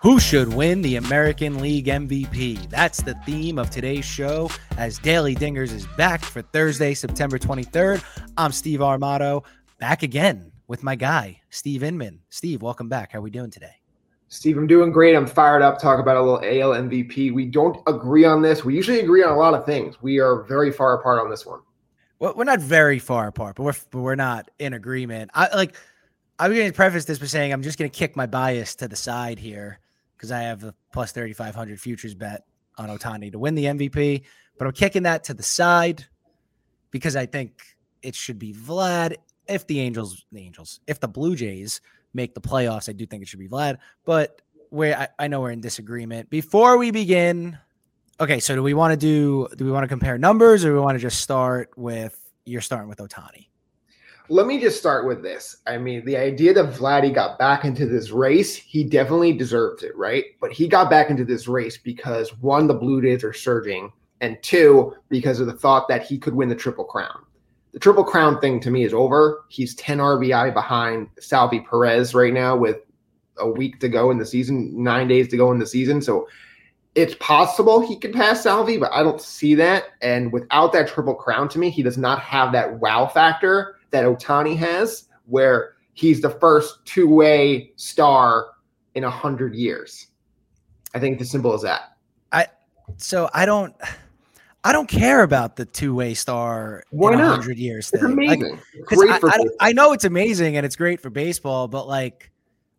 Who should win the American League MVP? That's the theme of today's show as Daily Dingers is back for Thursday, September 23rd. I'm Steve Armato, back again with my guy, Steve Inman. Steve, welcome back. How are we doing today? Steve, I'm doing great. I'm fired up. Talk about a little AL MVP. We don't agree on this. We usually agree on a lot of things. We are very far apart on this one. Well, we're not very far apart, but we're but we're not in agreement. I like. I'm going to preface this by saying I'm just going to kick my bias to the side here because I have a plus 3,500 futures bet on Ohtani to win the MVP. But I'm kicking that to the side because I think it should be Vlad. If the Angels, the Angels, if the Blue Jays make the playoffs, I do think it should be Vlad. But where I, I know we're in disagreement. Before we begin, okay, so do we want to do do we want to compare numbers or do we want to just start with you're starting with Ohtani? Let me just start with this. I mean, the idea that Vladdy got back into this race, he definitely deserves it, right? But he got back into this race because one, the Blue Jays are surging, and two, because of the thought that he could win the Triple Crown. The Triple Crown thing to me is over. He's 10 RBI behind Salvy Perez right now with a week to go in the season, nine days to go in the season. So it's possible he could pass Salvy, but I don't see that. And without that Triple Crown to me, he does not have that wow factor that Ohtani has, where he's the first two way star in a hundred years. I think it's as simple as that. I so I don't. I don't care about the two-way star Why in hundred years. It's thing. amazing. Like, great I, for I. I know it's amazing and it's great for baseball, but like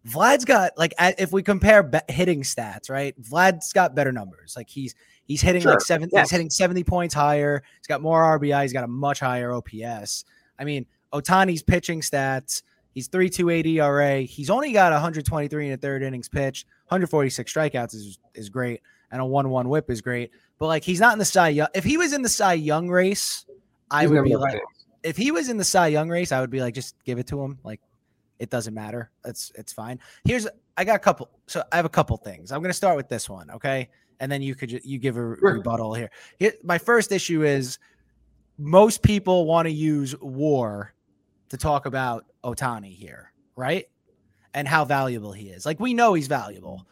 Vlad's got like if we compare be- hitting stats, right? Vlad's got better numbers. Like he's he's hitting Sure, like seven. yes. He's hitting seventy points higher. He's got more RBI. He's got a much higher OPS. I mean, Ohtani's pitching stats. He's three two eight ERA. He's only got 123 in the third innings pitched. 146 strikeouts is is great, and a one one WHIP is great. But like he's not in the Cy Young. If he was in the Cy Young race, I He's would be like, if he was in the Cy Young race, I would be like, just give it to him. Like, it doesn't matter. It's it's fine. Here's I got a couple. So I have a couple things. I'm gonna start with this one, okay? And then you could you give a Sure. rebuttal here. here. My first issue is most people want to use WAR to talk about Ohtani here, right? And how valuable he is. Like we know he's valuable.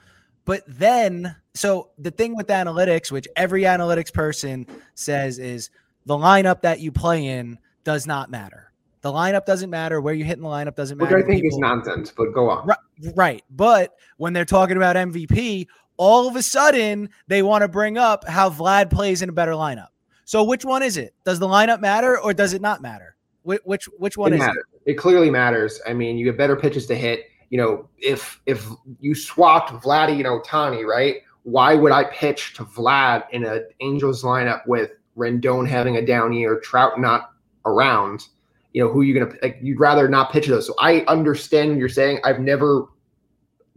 But then, so the thing with analytics, which every analytics person says is the lineup that you play in does not matter. The lineup doesn't matter. Where you hit in the lineup doesn't matter. Which. I think is nonsense, but go on. Right, right. But when they're talking about MVP, all of a sudden they want to bring up how Vlad plays in a better lineup. So which one is it? Does the lineup matter or does it not matter? Which which, one it is matters. It clearly matters. I mean, you have better pitches to hit. You know, if if you swapped Vladdy and Ohtani, right? Why would I pitch to Vlad in an Angels lineup with Rendon having a down year, Trout not around? You know, who are you gonna like? You'd rather not pitch those. So I understand what you're saying. I've never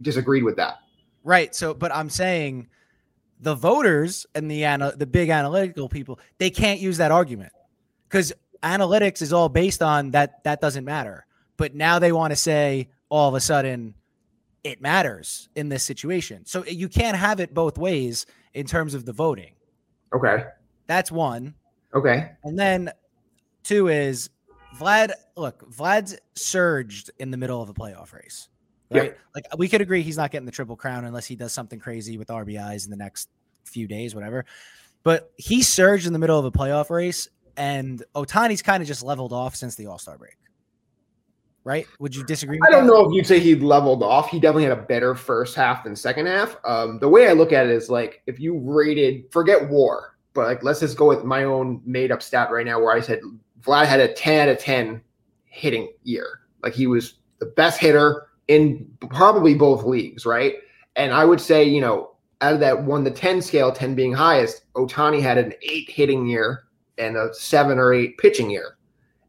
disagreed with that. Right. So but I'm saying the voters and the ana- the big analytical people, they can't use that argument. Cuz analytics is all based on that that doesn't matter. But now they want to say all of a sudden it matters in this situation. So you can't have it both ways in terms of the voting. Okay. That's one. Okay. And then two is Vlad. Look, Vlad's surged in the middle of a playoff race. Right. Like we could agree he's not getting the triple crown unless he does something crazy with RBIs in the next few days, whatever. But he surged in the middle of a playoff race, and Ohtani's kind of just leveled off since the All Star break. Right? Would you disagree? With I don't that? know if you'd say he leveled off. He definitely had a better first half than second half. Um, the way I look at it is like if you rated, forget WAR, but like let's just go with my own made up stat right now, where I said Vlad had a ten out of ten hitting year. Like he was the best hitter in probably both leagues, right? And I would say, you know, out of that one to ten scale, ten being highest, Ohtani had an eight hitting year and a seven or eight pitching year,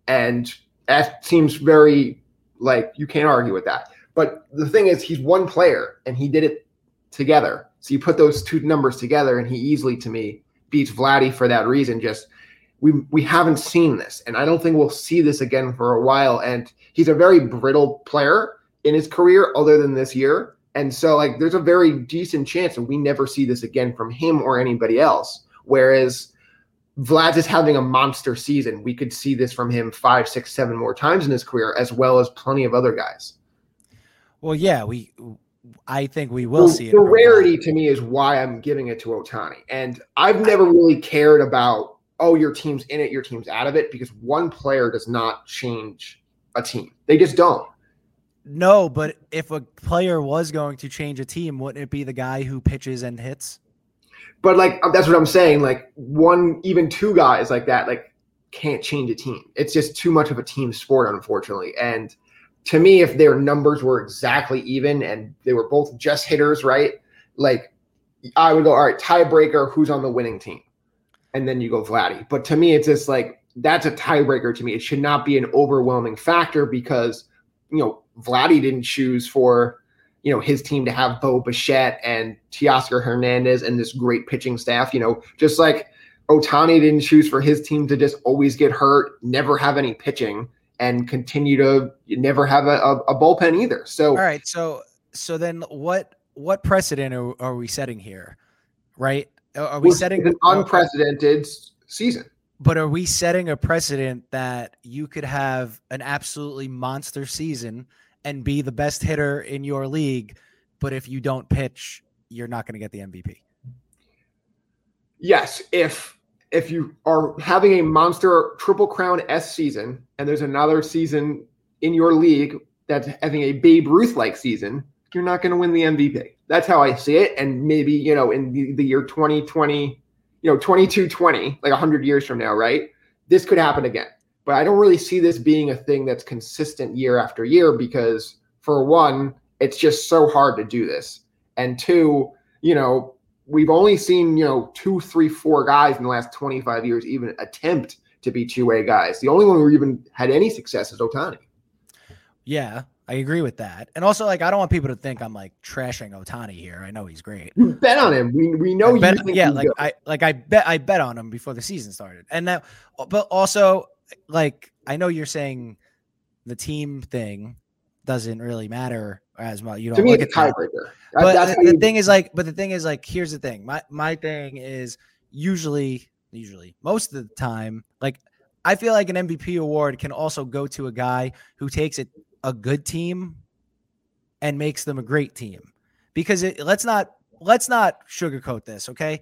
and that seems very like you can't argue with that. But the thing is, he's one player and he did it together. So you put those two numbers together, and he easily, to me, beats Vladdy for that reason. Just we we haven't seen this, and I don't think we'll see this again for a while. And he's a very brittle player in his career, other than this year. And so, like, there's a very decent chance that we never see this again from him or anybody else. Whereas Vlad's is having a monster season. We could see this from him five, six, seven more times in his career, as well as plenty of other guys. Well, yeah, we I think we will the, see it. The rarity to me is why I'm giving it to Ohtani, And I've never really cared about, oh, your team's in it, your team's out of it, because one player does not change a team. They just don't. No, but if a player was going to change a team, wouldn't it be the guy who pitches and hits? But like uh, that's what I'm saying. Like one, even two guys like that, like can't change a team. It's just too much of a team sport, unfortunately. And to me, if their numbers were exactly even and they were both just hitters, right? Like I would go, all right, tiebreaker, who's on the winning team? And then you go Vladdy. But to me, it's just like that's a tiebreaker to me. It should not be an overwhelming factor because you know Vladdy didn't choose for you know his team to have Bo Bichette and Teoscar Hernandez and this great pitching staff. You know, just like Ohtani didn't choose for his team to just always get hurt, never have any pitching, and continue to never have a, a, a bullpen either. So all right, so so then what what precedent are, are we setting here? Right? Are we setting an unprecedented season? But are we setting a precedent that you could have an absolutely monster season and be the best hitter in your league, but if you don't pitch, you're not going to get the MVP? Yes, if if you are having a monster triple crown S season and there's another season in your league that's having a Babe Ruth like season, you're not going to win the MVP. That's how I see it. And maybe, you know, in the, the year 2020, you know, 2220, like 100 years from now, right? This could happen again. But I don't really see this being a thing that's consistent year after year because, for one, it's just so hard to do this. And two, you know, we've only seen, you know, two, three, four guys in the last 25 years even attempt to be two way guys. The only one who even had any success is Ohtani. Yeah, I agree with that. And also, like, I don't want people to think I'm like trashing Ohtani here. I know he's great. You bet on him. We, we know bet, you. yeah, like good. I like I bet I bet on him before the season started. And now, but also, like I know you're saying the team thing doesn't really matter as much. You don't to me, look at tiebreaker. But the, the thing is, like, but the thing is, like, here's the thing. My my thing is usually, usually, most of the time, like, I feel like an MVP award can also go to a guy who takes it a good team and makes them a great team. Because it, let's not let's not sugarcoat this, okay?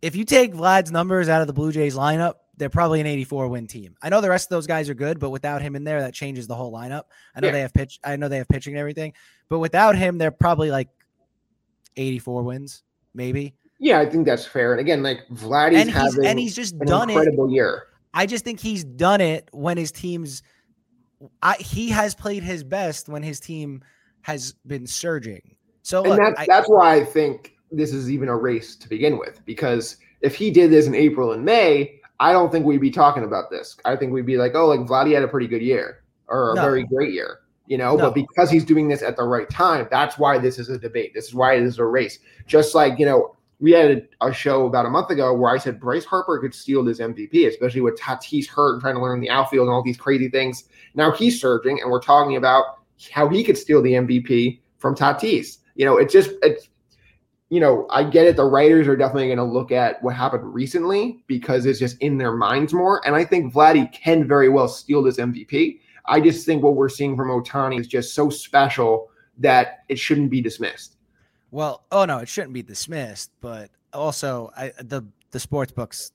If you take Vlad's numbers out of the Blue Jays lineup, they're probably an 84 win team. I know the rest of those guys are good, but without him in there, that changes the whole lineup. I know yeah. they have pitch. I know they have pitching and everything, but without him, they're probably like 84 wins, maybe. Yeah, I think that's fair. And again, like Vladdy's and he's, having and he's just an done incredible it. year. I just think he's done it when his team's. I, he has played his best when his team has been surging. So and look, that's I, that's why I think this is even a race to begin with. Because if he did this in April and May, I don't think we'd be talking about this. I think we'd be like, oh, like Vladdy had a pretty good year or a no. very great year, you know. No. But because he's doing this at the right time, that's why this is a debate. This is why it is a race. Just like you know, we had a, a show about a month ago where I said Bryce Harper could steal this MVP, especially with Tatis hurt and trying to learn the outfield and all these crazy things. Now he's surging, and we're talking about how he could steal the MVP from Tatis. You know, it's just it's you know, I get it. The writers are definitely going to look at what happened recently because it's just in their minds more. And I think Vladdy can very well steal this MVP. I just think what we're seeing from Ohtani is just so special that it shouldn't be dismissed. Well, oh no, it shouldn't be dismissed, but also I, the the sports books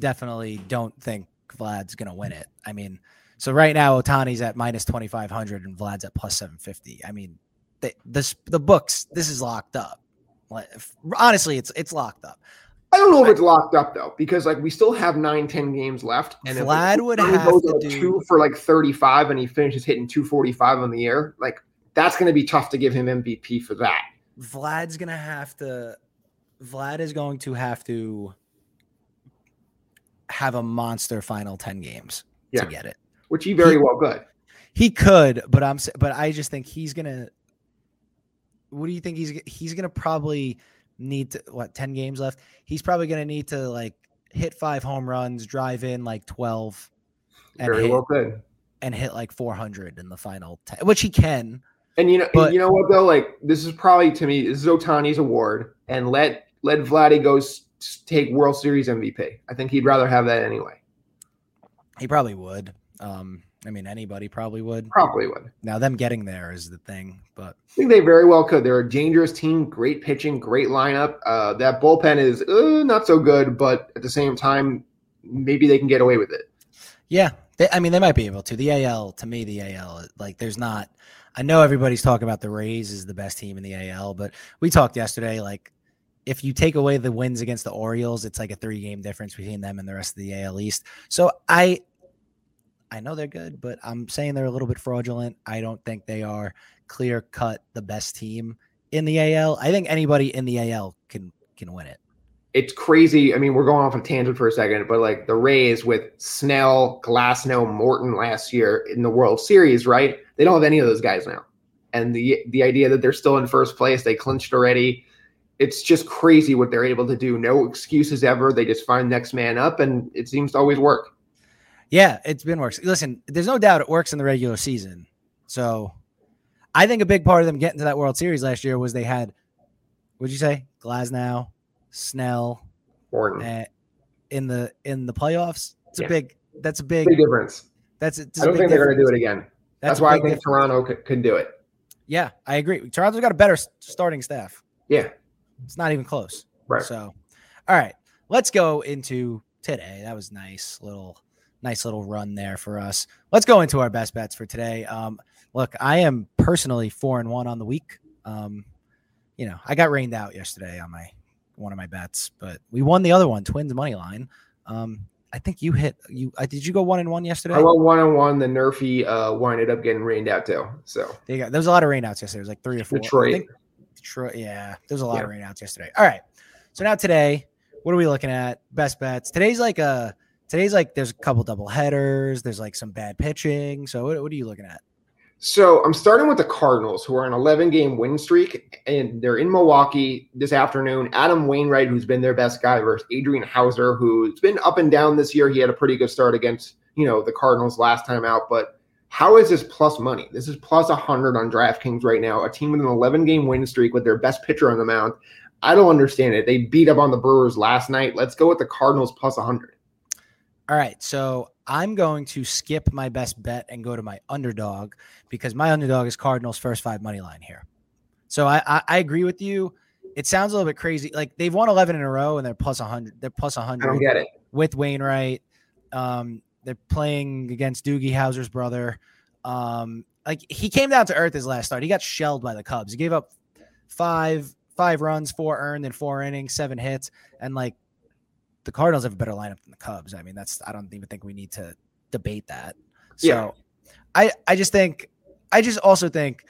definitely don't think Vlad's going to win it. I mean, so right now Ohtani's at minus 2500 and Vlad's at plus 750. I mean, the the, the books this is locked up. Honestly, it's it's locked up. I don't know if it's locked up though, because like we still have nine, ten games left. And Vlad would have to do two for like 35 and he finishes hitting 245 on the year. Like that's gonna be tough to give him MVP for that. Vlad's gonna have to Vlad is going to have to have a monster final 10 games yeah. to get it. Which he very he, well could. He could, but I'm but I just think he's gonna what do you think he's he's gonna probably need to what 10 games left? He's probably gonna need to like hit five home runs drive in like 12 and very hit, well good and hit like 400 in the final 10 which he can and you know but, you know what though? Like this is probably to me this is ohtani's award and let let vladdy go take world series mvp i think he'd rather have that anyway. He probably would um I mean, anybody probably would. Probably would. Now, them getting there is the thing, but I think they very well could. They're a dangerous team, great pitching, great lineup. Uh, that bullpen is uh, not so good, but at the same time, maybe they can get away with it. Yeah, they, I mean, they might be able to. The AL, to me, the AL, like, there's not. I know everybody's talking about the Rays is the best team in the AL, but we talked yesterday. Like, if you take away the wins against the Orioles, it's like a three game difference between them and the rest of the AL East. So I, I know they're good, but I'm saying they're a little bit fraudulent. I don't think they are clear cut the best team in the AL. I think anybody in the AL can can win it it's crazy. I mean, we're going off a tangent for a second, but like the Rays with Snell, Glasnow, Morton last year in the World Series, right? They don't have any of those guys now. And the the idea that they're still in first place, they clinched already. It's just crazy what they're able to do. No excuses ever. They just find next man up, and it seems to always work. Yeah, it's been works. Listen, there's no doubt it works in the regular season. So I think a big part of them getting to that World Series last year was they had, what'd you say? Glasnow, Snell, Morton uh, in the in the playoffs. It's yeah. a big. That's a big, big difference. That's. I don't think they're going to do it again. That's, that's why I think difference. Toronto could, could do it. Yeah, I agree. Toronto's got a better starting staff. Yeah, it's not even close. Right. So, all right, let's go into today. That was nice little nice little run there for us. Let's go into our best bets for today. Um, look, I am personally four and one on the week. Um, you know, I got rained out yesterday on my one of my bets, but we won the other one, Twins money line. Um, I think you hit you. Uh, did you go one and one yesterday? I went one and one. The Nerfy uh, one ended up getting rained out too. So there, you go. there was a lot of rainouts yesterday. It was like three or four. Detroit. Detroit. Yeah, there's a lot yeah. of rainouts yesterday. All right. So now today, what are we looking at? Best bets. Today's like a today's like there's a couple double headers. There's like some bad pitching. So what, what are you looking at? So I'm starting with the Cardinals, who are an 11 game win streak, and they're in Milwaukee this afternoon. Adam Wainwright, who's been their best guy, versus Adrian Houser, who's been up and down this year. He had a pretty good start against you know the Cardinals last time out, but how is this plus money? This is plus 100 on DraftKings right now. A team with an 11 game win streak with their best pitcher on the mound. I don't understand it. They beat up on the Brewers last night. Let's go with the Cardinals plus 100. All right. So I'm going to skip my best bet and go to my underdog because my underdog is Cardinals first five money line here. So I, I, I agree with you. It sounds a little bit crazy. Like they've won 11 in a row and they're plus 100. They're plus 100. I don't get it. With Wainwright. Um, they're playing against Doogie Howser's brother. Um, like he came down to earth his last start. He got shelled by the Cubs. He gave up five five runs, four earned in four innings, seven hits, and like the Cardinals have a better lineup than the Cubs. I mean, that's I don't even think we need to debate that. So yeah. I I just think I just also think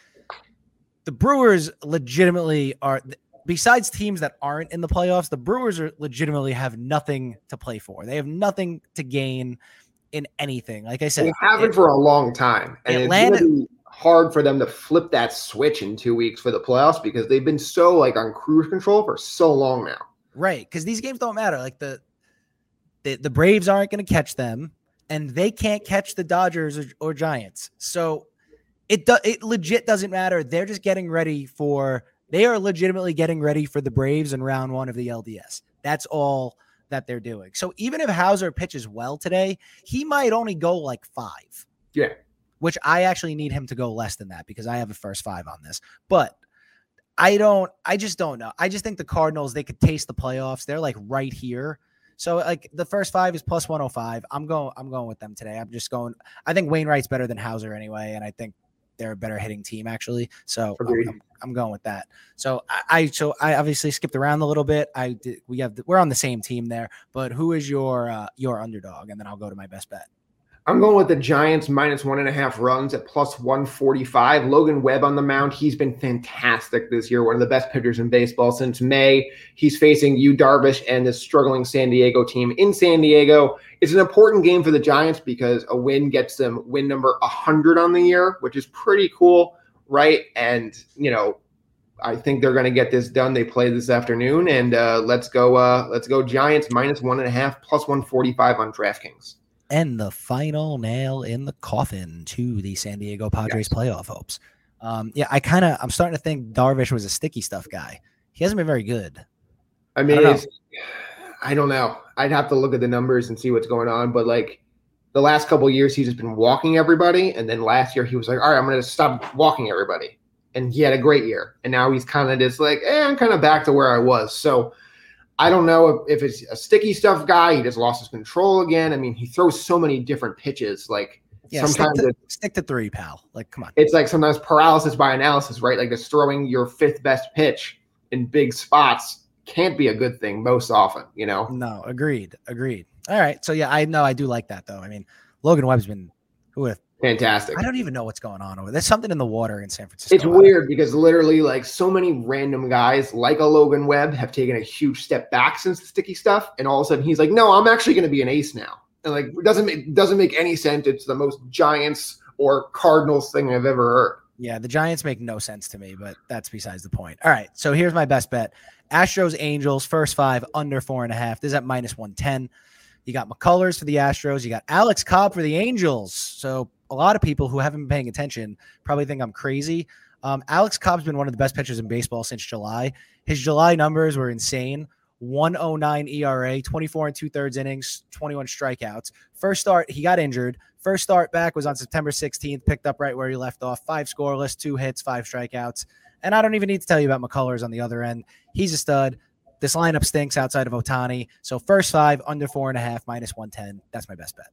the Brewers legitimately are besides teams that aren't in the playoffs, the Brewers are legitimately have nothing to play for. They have nothing to gain in anything. Like I said, they haven't it, for a long time. And Atlanta, it's really hard for them to flip that switch in two weeks for the playoffs because they've been so like on cruise control for so long now. Right, because these games don't matter. Like the the, the Braves aren't going to catch them, and they can't catch the Dodgers or, or Giants. So it do, it legit doesn't matter. They're just getting ready for. They are legitimately getting ready for the Braves in round one of the LDS. That's all that they're doing. So even if Houser pitches well today, he might only go like five. Yeah. Which I actually need him to go less than that because I have a first five on this. But I don't, I just don't know. I just think the Cardinals, they could taste the playoffs. They're like right here. So like the first five is plus 105. I'm going, I'm going with them today. I'm just going, I think Wainwright's better than Houser anyway. And I think they're a better hitting team actually. So I'm, I'm, I'm, going with that. So I, I, so I obviously skipped around a little bit. I did, we have, we're on the same team there, but who is your, uh, your underdog? And then I'll go to my best bet. I'm going with the Giants minus one and a half runs at plus 145. Logan Webb on the mound. He's been fantastic this year, one of the best pitchers in baseball since May. He's facing Yu Darvish and this struggling San Diego team in San Diego. It's an important game for the Giants because a win gets them win number 100 on the year, which is pretty cool, right? And, you know, I think they're going to get this done. They play this afternoon, and uh, let's go. Uh, let's go Giants minus one and a half plus 145 on DraftKings and the final nail in the coffin to the San Diego Padres yes. playoff hopes. Um, yeah, I kind of I'm starting to think Darvish was a sticky stuff guy. He hasn't been very good. I mean, I don't, I don't know. I'd have to look at the numbers and see what's going on, but like the last couple years he's just been walking everybody, and then last year he was like, all right, I'm going to stop walking everybody, and he had a great year, and now he's kind of just like, eh, I'm kind of back to where I was. So I don't know if, if it's a sticky stuff guy. He just lost his control again. I mean, he throws so many different pitches, like. Yeah, sometimes stick to, it- stick to three, pal. Like, come on. it's like sometimes paralysis by analysis, right? Like just throwing your fifth best pitch in big spots can't be a good thing most often, you know? No, agreed, agreed. All right, so yeah, I know I do like that though. I mean, Logan Webb's been who would have Fantastic. I don't even know what's going on over. There. There's something in the water in San Francisco. It's weird because literally, like so many random guys, like a Logan Webb, have taken a huge step back since the sticky stuff, and all of a sudden he's like, "No, I'm actually going to be an ace now." And like, it doesn't make doesn't make any sense. It's the most Giants or Cardinals thing I've ever heard. Yeah, the Giants make no sense to me, but that's besides the point. All right, so here's my best bet: Astros, Angels, first five under four and a half. This is at minus one ten. You got McCullers for the Astros. You got Alex Cobb for the Angels. So a lot of people who haven't been paying attention probably think I'm crazy. Um, Alex Cobb's been one of the best pitchers in baseball since July. His July numbers were insane. 109 ERA, 24 and two thirds innings, 21 strikeouts. First start, he got injured. First start back was on September 16th, picked up right where he left off. Five scoreless, two hits, five strikeouts. And I don't even need to tell you about McCullers on the other end. He's a stud. This lineup stinks outside of Ohtani. So first five, under four and a half, minus 110. That's my best bet.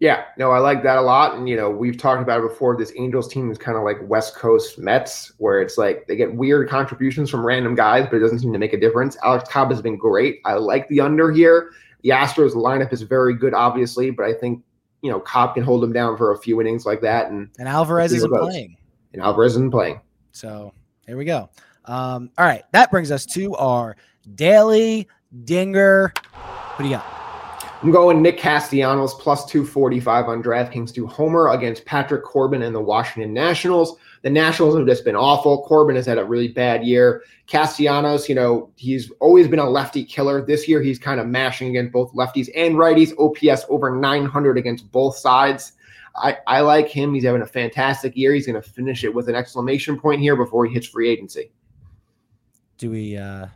Yeah, no, I like that a lot. And you know, we've talked about it before. This Angels team is kind of like West Coast Mets, where it's like they get weird contributions from random guys, but it doesn't seem to make a difference. Alex Cobb has been great. I like the under here. The Astros lineup is very good, obviously, but I think you know Cobb can hold them down for a few innings like that, and And Alvarez isn't goes. playing. and Alvarez isn't playing. So here we go. Um, all right, that brings us to our daily dinger. What do you got? I'm going Nick Castellanos plus 245 on DraftKings to homer against Patrick Corbin and the Washington Nationals. The Nationals have just been awful. Corbin has had a really bad year. Castellanos, you know, he's always been a lefty killer. This year, he's kind of mashing against both lefties and righties. OPS over 900 against both sides. I, I like him. He's having a fantastic year. He's going to finish it with an exclamation point here before he hits free agency. Do we uh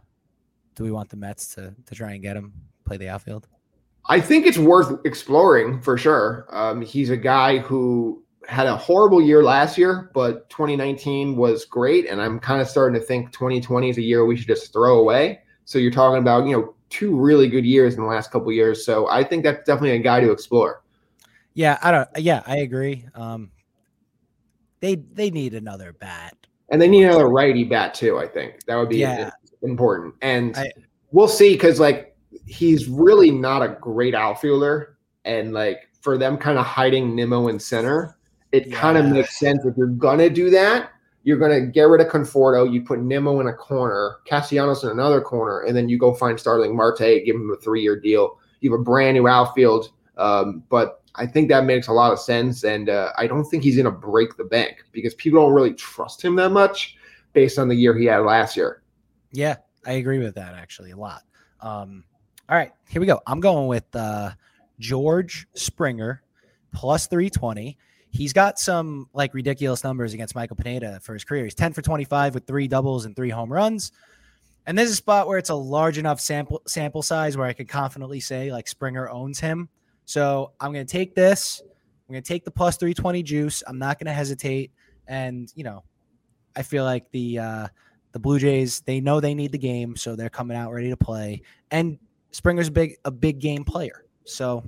do we want the Mets to to try and get him play the outfield? I think it's worth exploring for sure. Um, he's a guy who had a horrible year last year, but 2019 was great, and I'm kind of starting to think 2020 is a year we should just throw away. So you're talking about you know two really good years in the last couple years. So I think that's definitely a guy to explore. Yeah, I don't. Yeah, I agree. Um, they they need another bat. And they need another righty bat too. I think that would be Yeah. important. And I- we'll see because like he's really not a great outfielder, and like for them kind of hiding Nimmo in center, it kind of makes sense if you're gonna do that. You're gonna get rid of Conforto. You put Nimmo in a corner, Castellanos in another corner, and then you go find Starling Marte, give him a three-year deal. You have a brand new outfield, um, but I think that makes a lot of sense, and uh, I don't think he's gonna break the bank because people don't really trust him that much based on the year he had last year. Yeah, I agree with that actually a lot. Um, all right, here we go. I'm going with uh, George Springer plus 320. He's got some like ridiculous numbers against Michael Pineda for his career. He's 10 for 25 with three doubles and three home runs. And this is a spot where it's a large enough sample sample size where I could confidently say like Springer owns him. So I'm going to take this. I'm going to take the plus 320 juice. I'm not going to hesitate. And you know, I feel like the uh, the Blue Jays they know they need the game, so they're coming out ready to play. And Springer's a big a big game player. So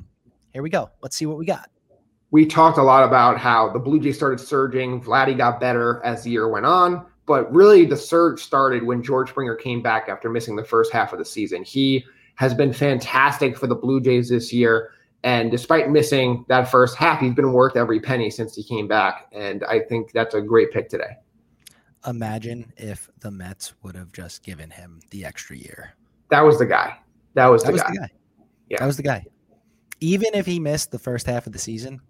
here we go. Let's see what we got. we talked a lot about how the Blue Jays started surging. Vladdy got better as the year went on, but really the surge started when George Springer came back after missing the first half of the season. He has been fantastic for the Blue Jays this year. And despite missing that first half, he's been worth every penny since he came back. And I think that's a great pick today. Imagine if the Mets would have just given him the extra year. That was the guy. That was That the was guy. the guy. Yeah. That was the guy. Even if he missed the first half of the season,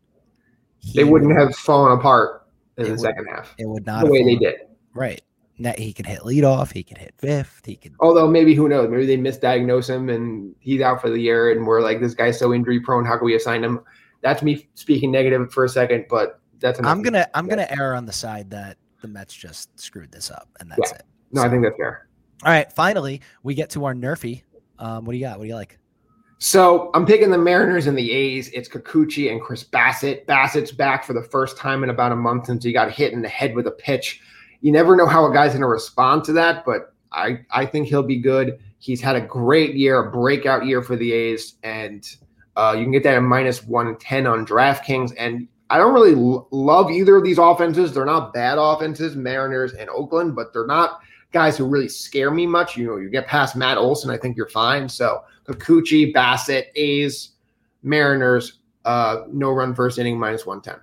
he They wouldn't have fallen apart in the would- second half It would not the have way they did. Right. Now, he could hit leadoff. He could hit fifth. He could. Although maybe who knows? Maybe they misdiagnose him and he's out for the year, and we're like, this guy's so injury prone. How can we assign him? That's me speaking negative for a second, but that's. I'm gonna. I'm gonna err on the side that the Mets just screwed this up, and that's Yeah. it. No, I think that's fair. All right. Finally, we get to our nerfy. Um, what do you got? What do you like? So I'm picking the Mariners and the A's. It's Kikuchi and Chris Bassitt. Bassitt's back for the first time in about a month since he got hit in the head with a pitch. You never know how a guy's going to respond to that, but I, I think he'll be good. He's had a great year, a breakout year for the A's, and uh, you can get that at minus 110 on DraftKings. And I don't really l- love either of these offenses. They're not bad offenses, Mariners and Oakland, but they're not guys who really scare me much. You know, you get past Matt Olson, I think you're fine. So Kikuchi, Bassitt, A's, Mariners, uh, no run first inning, minus 110.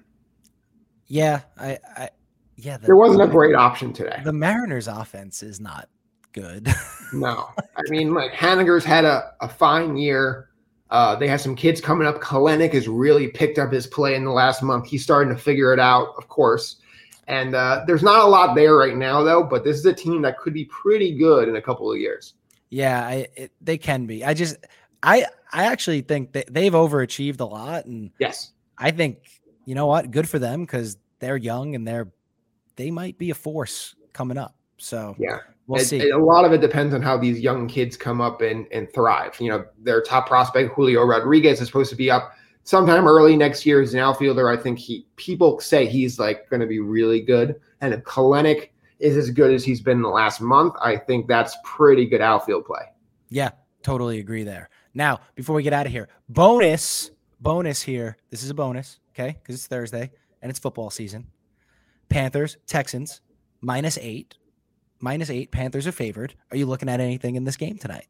Yeah, I, I yeah. The, there wasn't a great option today. The Mariners offense is not good. no, I mean, like Haniger's had a, a fine year. Uh, they have some kids coming up. Kelenic has really picked up his play in the last month. He's starting to figure it out, of course. And uh, there's not a lot there right now, though. But this is a team that could be pretty good in a couple of years. Yeah, I, it, they can be. I just, I, I actually think that they've overachieved a lot, and yes, I think you know what, good for them because they're young and they're, they might be a force coming up. So yeah, we'll it, see. It, a lot of it depends on how these young kids come up and and thrive. You know, their top prospect Julio Rodriguez is supposed to be up sometime early next year as an outfielder. I think he people say he's like going to be really good, and if Kelenic is as good as he's been in the last month, I think that's pretty good outfield play. Yeah, totally agree there. Now, before we get out of here, bonus, bonus here. This is a bonus, okay? Because it's Thursday and it's football season. Panthers, Texans, minus eight. Minus eight. Panthers are favored. Are you looking at anything in this game tonight?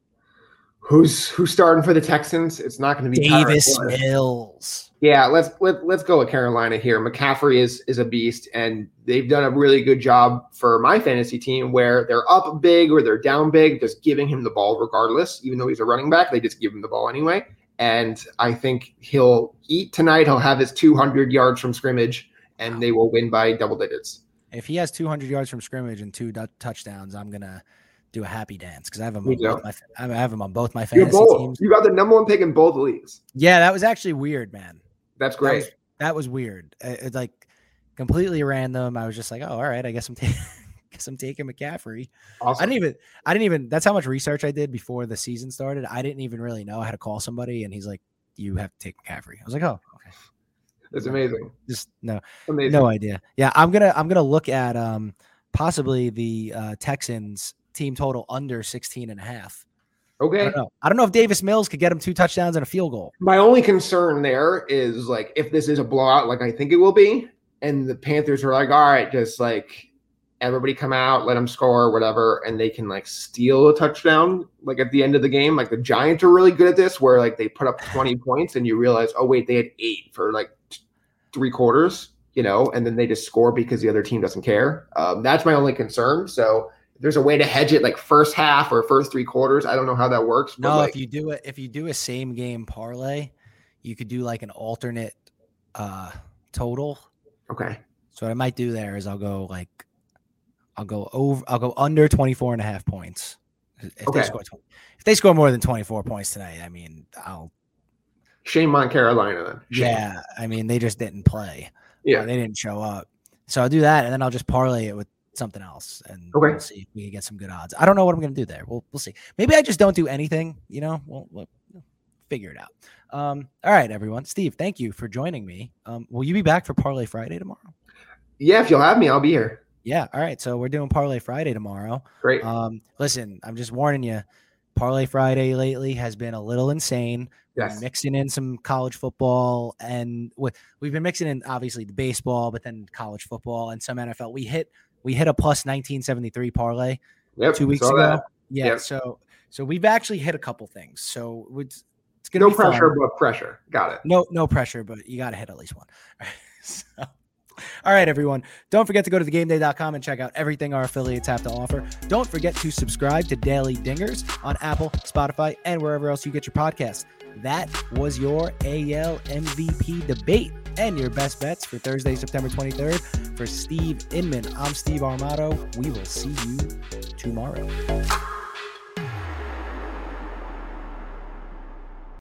Who's who's starting for the Texans? It's not going to be Davis Mills. Yeah, let's let, let's go with Carolina here. McCaffrey is is a beast, and they've done a really good job for my fantasy team where they're up big or they're down big, just giving him the ball regardless. Even though he's a running back, they just give him the ball anyway. And I think he'll eat tonight. He'll have his 200 yards from scrimmage, and they will win by double digits. If he has 200 yards from scrimmage and two d- touchdowns, I'm gonna do a happy dance because I have them. On both my, I have him on both my fantasy teams. You got the number one pick in both leagues. Yeah, that was actually weird, man. That's great. That was, that was weird. It's like completely random. I was just like, oh, all right, I guess I'm taking. guess I'm taking McCaffrey. Awesome. I didn't even. I didn't even. That's how much research I did before the season started. I didn't even really know how to call somebody, and he's like, "You have to take McCaffrey." I was like, "Oh, okay." That's amazing. Just no, amazing. no idea. Yeah, I'm gonna I'm gonna look at um possibly the uh, Texans team total under 16 and a half. Okay. I don't, know. I don't know if Davis Mills could get him two touchdowns and a field goal. My only concern there is like if this is a blowout, like I think it will be, and the Panthers are like, all right, just like everybody come out, let them score, whatever, and they can like steal a touchdown like at the end of the game. Like the Giants are really good at this, where like they put up 20 points and you realize, oh wait, they had eight for like three quarters, you know, and then they just score because the other team doesn't care. Um, that's my only concern. So there's a way to hedge it like first half or first three quarters. I don't know how that works. no, like, if you do it, if you do a same game parlay, you could do like an alternate uh total. Okay. So what I might do there is I'll go like I'll go over I'll go under 24 and a half points. If okay. they score 20, if they score more than 24 points tonight, I mean, I'll shame on Carolina then. Shame. Yeah, I mean, they just didn't play. Yeah. They didn't show up. So I'll do that and then I'll just parlay it with something else and okay. we'll see if we can get some good odds. I don't know what I'm going to do there. We'll we'll see. Maybe I just don't do anything, you know. We'll, we'll figure it out. Um, all right, everyone. Steve, thank you for joining me. Um, will you be back for Parlay Friday tomorrow? Yeah, if you'll have me, I'll be here. Yeah. All right. So we're doing Parlay Friday tomorrow. Great. Um, listen, I'm just warning you. Parlay Friday lately has been a little insane. Yes. mixing in some college football and we've been mixing in obviously the baseball, but then college football and some NFL. We hit we hit a plus 1973 parlay yep, two weeks ago. That. Yeah. Yep. So so we've actually hit a couple things. So it's, it's gonna no be pressure, fun. but pressure. Got it. No, no pressure, but you got to hit at least one. so, all right, everyone. Don't forget to go to thegameday.com and check out everything our affiliates have to offer. Don't forget to subscribe to Daily Dingers on Apple, Spotify, and wherever else you get your podcasts. That was your AL MVP debate and your best bets for Thursday, September 23rd. For Steve Inman, I'm Steve Armato. We will see you tomorrow.